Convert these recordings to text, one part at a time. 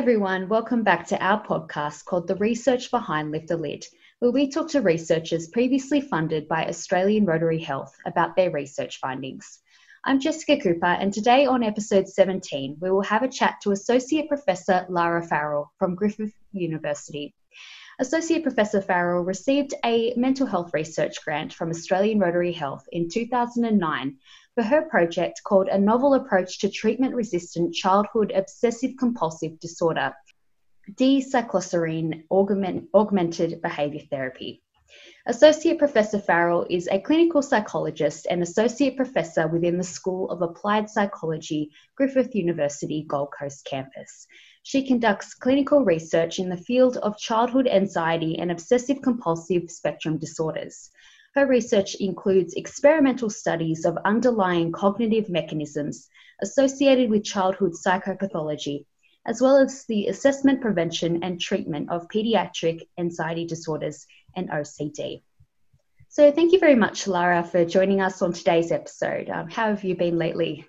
everyone. Welcome back to our podcast called The Research Behind Lift the Lid, where we talk to researchers previously funded by Australian Rotary Health about their research findings. I'm Jessica Cooper, and today on episode 17, we will have a chat to Associate Professor Lara Farrell from Griffith University. Associate Professor Farrell received a mental health research grant from Australian Rotary Health in 2009 for her project called A Novel Approach to Treatment Resistant Childhood Obsessive Compulsive Disorder, D-cycloserine augment, augmented behaviour therapy. Associate Professor Farrell is a clinical psychologist and associate professor within the School of Applied Psychology, Griffith University Gold Coast campus. She conducts clinical research in the field of childhood anxiety and obsessive compulsive spectrum disorders. Her research includes experimental studies of underlying cognitive mechanisms associated with childhood psychopathology, as well as the assessment, prevention, and treatment of pediatric anxiety disorders and OCD. So, thank you very much, Lara, for joining us on today's episode. Um, how have you been lately?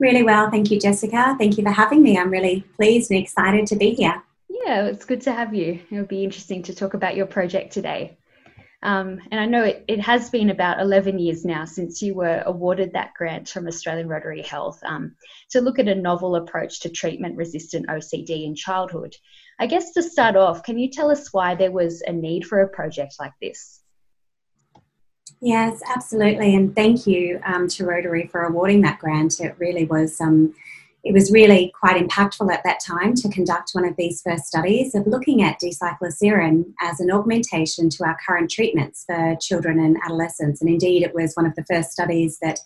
Really well, thank you, Jessica. Thank you for having me. I'm really pleased and excited to be here. Yeah, it's good to have you. It'll be interesting to talk about your project today. Um, and I know it, it, has been about 11 years now since you were awarded that grant from Australian Rotary Health um, to look at a novel approach to treatment resistant OCD in childhood. I guess to start off, can you tell us why there was a need for a project like this? Yes, absolutely. And thank you um, to Rotary for awarding that grant. It really was um, it was really quite impactful at that time to conduct one of these first studies of looking at D-cycloserine as an augmentation to our current treatments for children and adolescents. And indeed, it was one of the first studies that,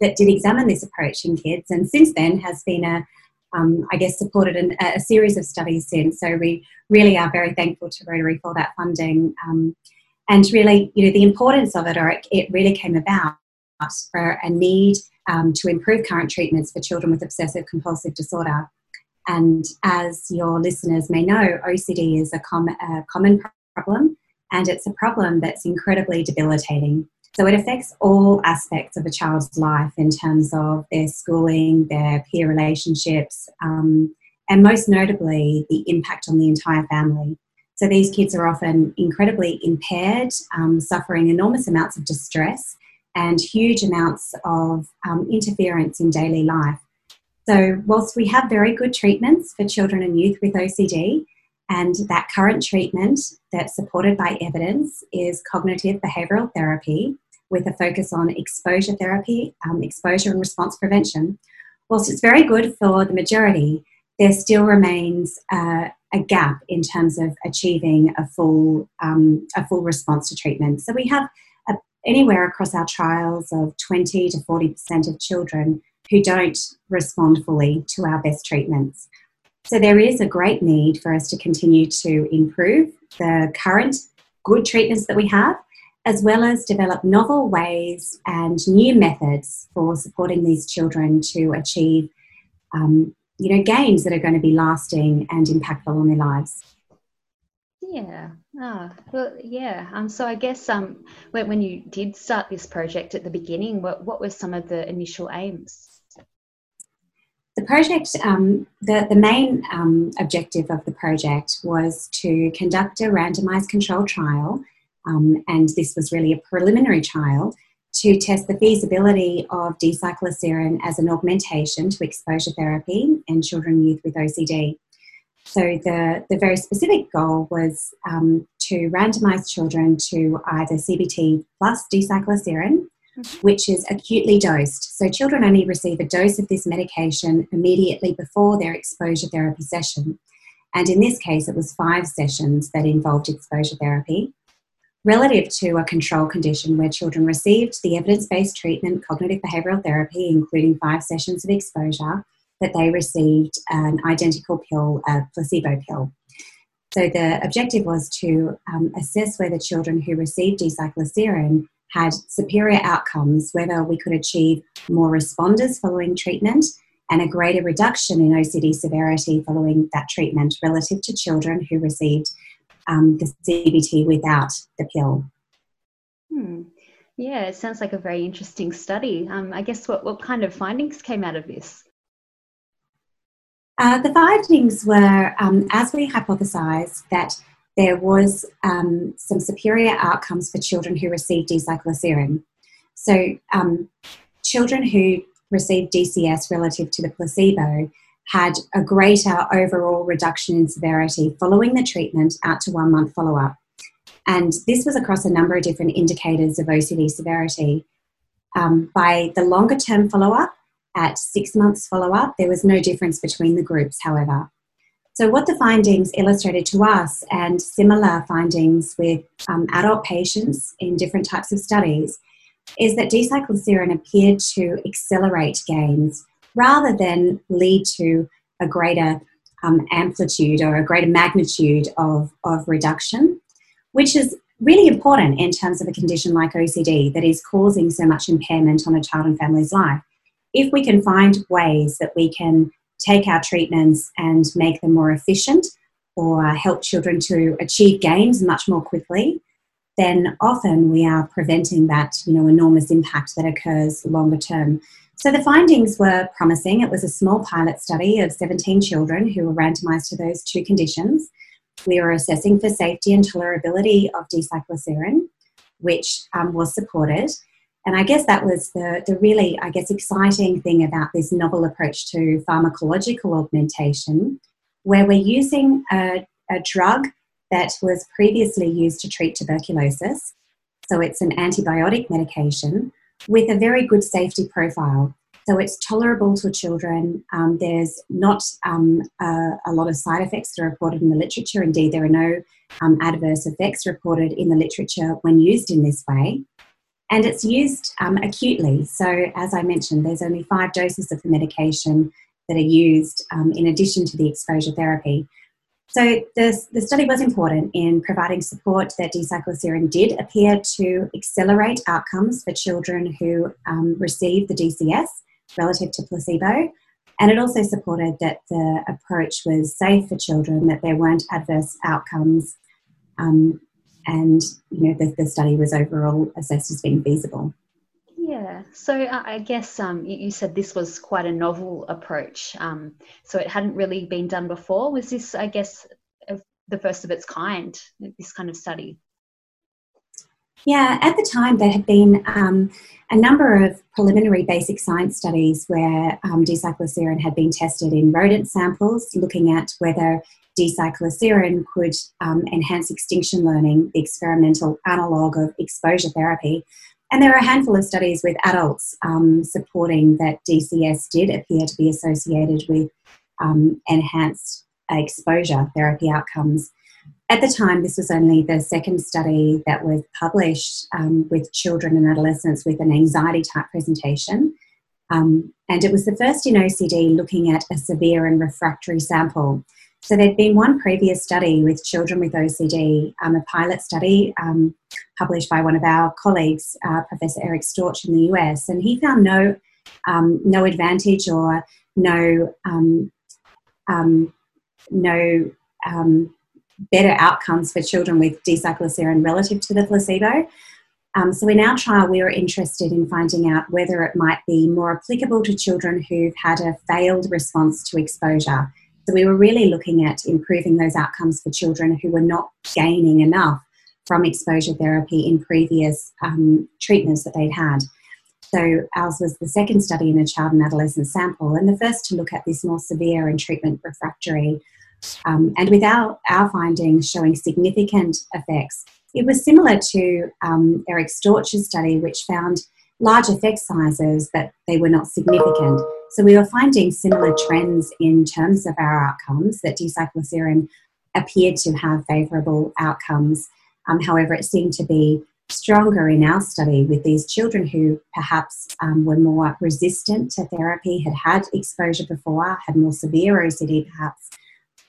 that did examine this approach in kids, and since then has been a um, I guess, supported an, a series of studies since. So we really are very thankful to Rotary for that funding. Um, and really, you know, the importance of it, or it, it really came about for a need um, to improve current treatments for children with obsessive compulsive disorder. And as your listeners may know, OCD is a, com- a common problem and it's a problem that's incredibly debilitating. So it affects all aspects of a child's life in terms of their schooling, their peer relationships, um, and most notably, the impact on the entire family. So these kids are often incredibly impaired, um, suffering enormous amounts of distress, and huge amounts of um, interference in daily life. So, whilst we have very good treatments for children and youth with OCD, and that current treatment that's supported by evidence is cognitive behavioural therapy with a focus on exposure therapy, um, exposure and response prevention. Whilst it's very good for the majority, there still remains uh, a gap in terms of achieving a full, um, a full response to treatment. So we have anywhere across our trials of 20 to 40% of children who don't respond fully to our best treatments. So there is a great need for us to continue to improve the current good treatments that we have, as well as develop novel ways and new methods for supporting these children to achieve um, you know, gains that are going to be lasting and impactful on their lives. Yeah. Ah, well, yeah. Um, so I guess um, when, when you did start this project at the beginning, what, what were some of the initial aims? The project, um, the, the main um, objective of the project was to conduct a randomized control trial, um, and this was really a preliminary trial to test the feasibility of D-cycloserine as an augmentation to exposure therapy in children and youth with OCD. So the, the very specific goal was um, to randomize children to either CBT plus D-cycloserine, mm-hmm. which is acutely dosed. So children only receive a dose of this medication immediately before their exposure therapy session. And in this case, it was five sessions that involved exposure therapy, relative to a control condition where children received the evidence based treatment, cognitive behavioral therapy, including five sessions of exposure that they received an identical pill, a placebo pill. So the objective was to um, assess whether children who received D-cycloserine had superior outcomes, whether we could achieve more responders following treatment and a greater reduction in OCD severity following that treatment relative to children who received um, the CBT without the pill. Hmm. Yeah, it sounds like a very interesting study. Um, I guess what, what kind of findings came out of this? Uh, the findings were, um, as we hypothesised, that there was um, some superior outcomes for children who received D-cycloserine. So um, children who received DCS relative to the placebo had a greater overall reduction in severity following the treatment out to one month follow up. And this was across a number of different indicators of OCD severity. Um, by the longer term follow up, at six months follow up, there was no difference between the groups, however. So, what the findings illustrated to us, and similar findings with um, adult patients in different types of studies, is that D-cycloserine appeared to accelerate gains rather than lead to a greater um, amplitude or a greater magnitude of, of reduction, which is really important in terms of a condition like OCD that is causing so much impairment on a child and family's life. If we can find ways that we can take our treatments and make them more efficient or help children to achieve gains much more quickly, then often we are preventing that you know enormous impact that occurs longer term. So the findings were promising. It was a small pilot study of 17 children who were randomized to those two conditions. We were assessing for safety and tolerability of D-cycloserine, which um, was supported. And I guess that was the, the really, I guess, exciting thing about this novel approach to pharmacological augmentation, where we're using a, a drug that was previously used to treat tuberculosis. So it's an antibiotic medication with a very good safety profile. So it's tolerable to children. Um, there's not um, a, a, lot of side effects that are reported in the literature. Indeed, there are no um, adverse effects reported in the literature when used in this way. And it's used um, acutely. So, as I mentioned, there's only five doses of the medication that are used um, in addition to the exposure therapy. So the, the study was important in providing support that D-cycloserine did appear to accelerate outcomes for children who um, received the DCS relative to placebo. And it also supported that the approach was safe for children, that there weren't adverse outcomes, um, and you know the, the study was overall assessed as being feasible. Yeah, so I guess um, you, said this was quite a novel approach. Um, so it hadn't really been done before. Was this, I guess, the first of its kind, this kind of study? Yeah, at the time there had been um, a number of preliminary basic science studies where um, D-cycloserine had been tested in rodent samples, looking at whether D-cycloserine could um, enhance extinction learning, the experimental analogue of exposure therapy, and there are a handful of studies with adults um, supporting that DCS did appear to be associated with um, enhanced exposure therapy outcomes. At the time, this was only the second study that was published um, with children and adolescents with an anxiety type presentation. Um, and it was the first in OCD looking at a severe and refractory sample. So there'd been one previous study with children with OCD, um, a pilot study um, published by one of our colleagues, uh, Professor Eric Storch in the US, and he found no um, no advantage or no um, um, no um, better outcomes for children with D-cycloserine relative to the placebo. So in our trial, we were interested in finding out whether it might be more applicable to children who've had a failed response to exposure. So we were really looking at improving those outcomes for children who were not gaining enough from exposure therapy in previous um, treatments that they'd had. So ours was the second study in a child and adolescent sample, and the first to look at this more severe and treatment refractory. Um, and with our, our findings showing significant effects, it was similar to um, Eric Storch's study, which found large effect sizes, but they were not significant. So we were finding similar trends in terms of our outcomes that D-cycloserine appeared to have favourable outcomes. Um, however, it seemed to be stronger in our study with these children who perhaps um, were more resistant to therapy, had had exposure before, had more severe OCD perhaps,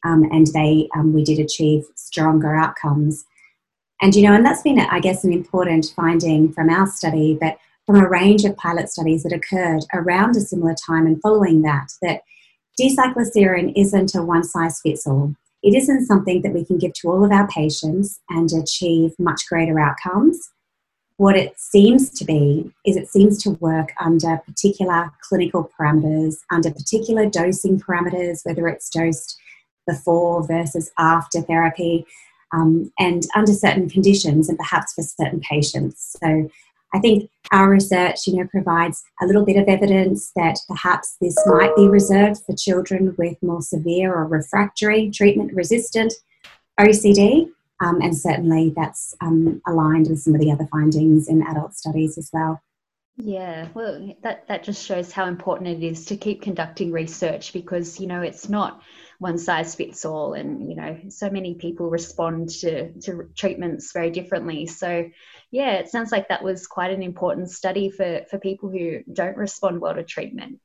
um, and they um, we did achieve stronger outcomes. And, you know, and that's been, I guess, an important finding from our study that from a range of pilot studies that occurred around a similar time and following that, that D-cycloserine isn't a one size fits all. It isn't something that we can give to all of our patients and achieve much greater outcomes. What it seems to be is it seems to work under particular clinical parameters, under particular dosing parameters, whether it's dosed before versus after therapy, um, and under certain conditions and perhaps for certain patients. So I think our research, you know, provides a little bit of evidence that perhaps this might be reserved for children with more severe or refractory treatment resistant OCD. Um, and certainly that's um, aligned with some of the other findings in adult studies as well. Yeah, well, that, that just shows how important it is to keep conducting research because, you know, it's not one size fits all and you know so many people respond to to treatments very differently. So yeah it sounds like that was quite an important study for for people who don't respond well to treatment.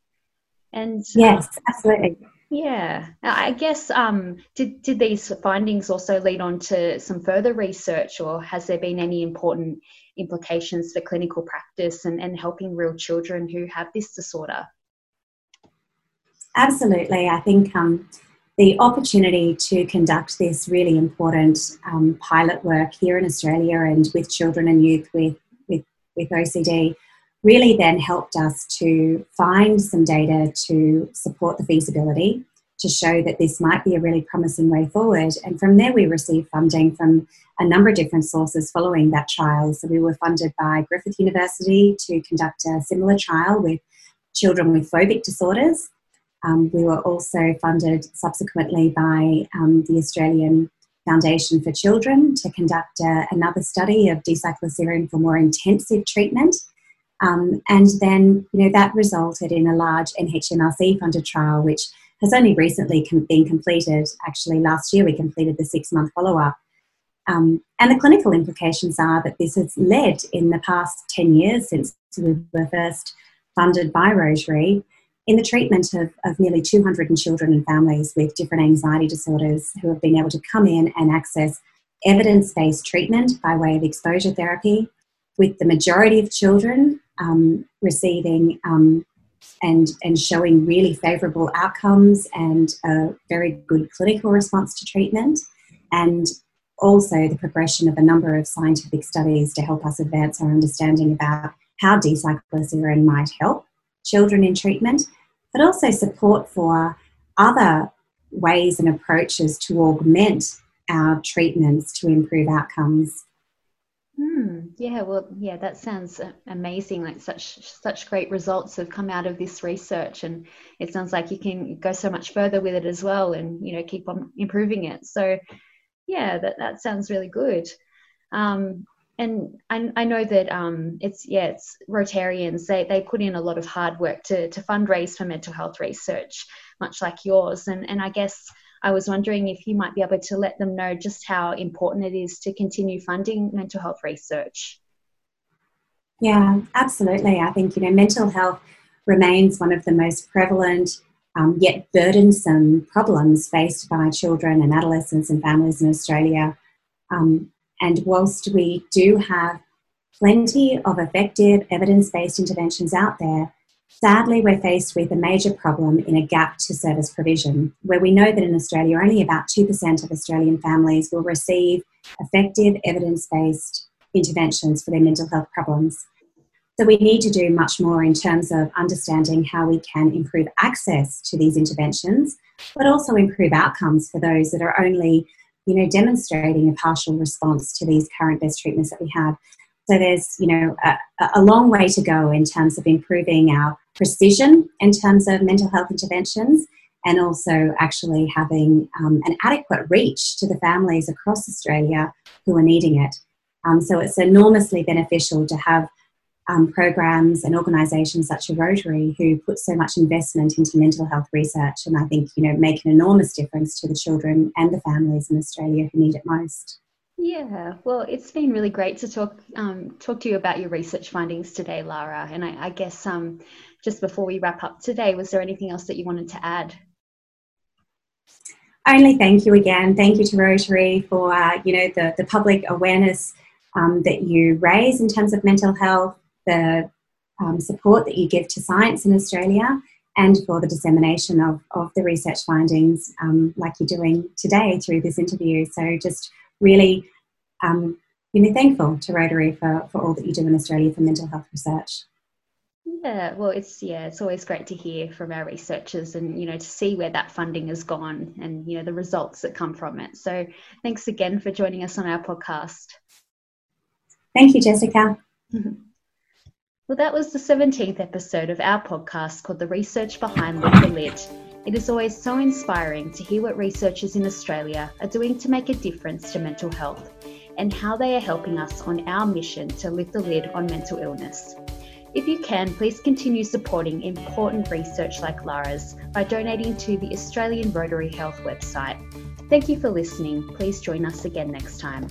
And yes absolutely. Yeah i guess um did did these findings also lead on to some further research or has there been any important implications for clinical practice and, and helping real children who have this disorder? Absolutely. I think um the opportunity to conduct this really important um, pilot work here in Australia and with children and youth with, with, with OCD really then helped us to find some data to support the feasibility, to show that this might be a really promising way forward. And from there, we received funding from a number of different sources following that trial. So we were funded by Griffith University to conduct a similar trial with children with phobic disorders. Um, we were also funded subsequently by um, the Australian Foundation for Children to conduct uh, another study of D-cycloserine for more intensive treatment. Um, and then, you know, that resulted in a large NHMRC funded trial, which has only recently com- been completed. Actually, last year we completed the six month follow up. Um, and the clinical implications are that this has led in the past 10 years since we were first funded by Rotary in the treatment of, of nearly 200 children and families with different anxiety disorders who have been able to come in and access evidence based treatment by way of exposure therapy, with the majority of children um, receiving um, and, and showing really favourable outcomes and a very good clinical response to treatment, and also the progression of a number of scientific studies to help us advance our understanding about how D-cycloserine might help children in treatment, but also support for other ways and approaches to augment our treatments to improve outcomes. Hmm. yeah, well, yeah, that sounds amazing. Like such such great results have come out of this research, and it sounds like you can go so much further with it as well, and you know keep on improving it. So, yeah, that that sounds really good. Um, and I, I know that um, it's yeah it's Rotarians they, they put in a lot of hard work to, to fundraise for mental health research much like yours and and I guess I was wondering if you might be able to let them know just how important it is to continue funding mental health research. Yeah, absolutely. I think you know mental health remains one of the most prevalent um, yet burdensome problems faced by children and adolescents and families in Australia. Um, and whilst we do have plenty of effective evidence based interventions out there, sadly we're faced with a major problem in a gap to service provision, where we know that in Australia only about 2% of Australian families will receive effective evidence based interventions for their mental health problems. So we need to do much more in terms of understanding how we can improve access to these interventions, but also improve outcomes for those that are only you know, demonstrating a partial response to these current best treatments that we have. So there's, you know, a, a long way to go in terms of improving our precision in terms of mental health interventions and also actually having um, an adequate reach to the families across Australia who are needing it. Um, so it's enormously beneficial to have um, programs and organisations such as Rotary who put so much investment into mental health research and I think you know make an enormous difference to the children and the families in Australia who need it most. Yeah, well, it's been really great to talk um, talk to you about your research findings today, Lara. And I, I guess um, just before we wrap up today, was there anything else that you wanted to add? only thank you again. Thank you to Rotary for uh, you know the, the public awareness um, that you raise in terms of mental health, the um, support that you give to science in Australia, and for the dissemination of, of the research findings um, like you're doing today through this interview. So just really um, you know thankful to Rotary for, for all that you do in Australia for mental health research. Yeah, well, it's yeah, it's always great to hear from our researchers and you know to see where that funding has gone and you know the results that come from it. So, thanks again for joining us on our podcast. Thank you, Jessica. well, that was the 17th episode of our podcast called The Research Behind the Lid. It is always so inspiring to hear what researchers in Australia are doing to make a difference to mental health and how they are helping us on our mission to lift the lid on mental illness. If you can, please continue supporting important research like Lara's by donating to the Australian Rotary Health website. Thank you for listening. Please join us again next time.